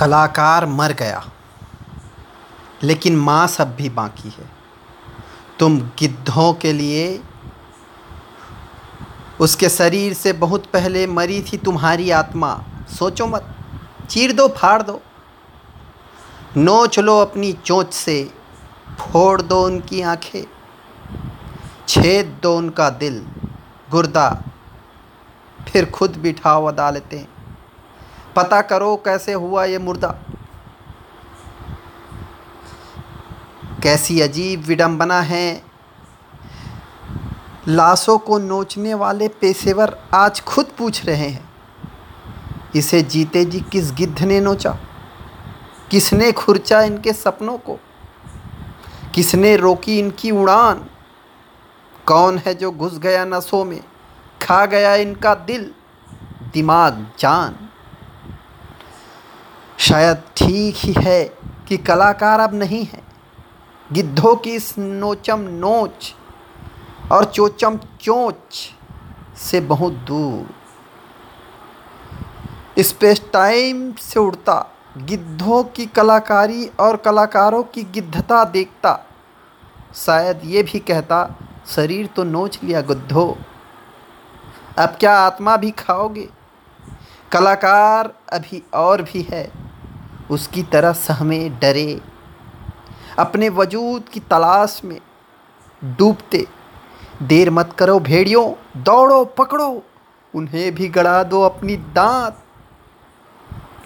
कलाकार मर गया। लेकिन मांस सब भी बाकी है। तुम गिद्धों के लिए उसके शरीर से बहुत पहले मरी थी तुम्हारी आत्मा। सोचो मत, चीर दो, फाड़ दो। नोच लो अपनी चोंच से, फोड़ दो उनकी आँखें। छेद दो उनका दिल, गुर्दा, फिर खुद बिठाओ अदालतें। पता करो कैसे हुआ ये मुर्दा। कैसी अजीब विडंबना है। लाशों को नोचने वाले पेशेवर आज खुद पूछ रहे हैं। इसे जीते जी किस गिद्ध ने नोचा? किसने खुरचा इनके सपनों को? किसने रोकी इनकी उड़ान? कौन है जो घुस गया नसों में? खा गया इनका दिल? दिमाग जान। शायद ठीक ही है कि कलाकार अब नहीं है। गिद्धों की इस नोचम नोच और चोचम चोच से बहुत दूर। स्पेस टाइम से उड़ता, गिद्धों की कलाकारी और कलाकारों की गिद्धता देखता। शायद ये भी कहता, शरीर तो नोच लिया गुद्धो, अब क्या आत्मा भी खाओगे? कलाकार अभी और भी है। उसकी तरह सहमे डरे। अपने वजूद की तलाश में डूबते। देर मत करो भेड़ियों, दौड़ो, पकड़ो, उन्हें भी गड़ा दो अपनी दांत।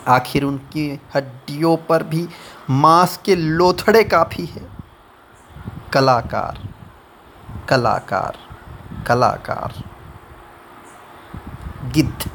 आखिर उनकी हड्डियों पर भी मांस के लोथड़े काफ़ी है। कलाकार कलाकार कलाकार। गिद्ध।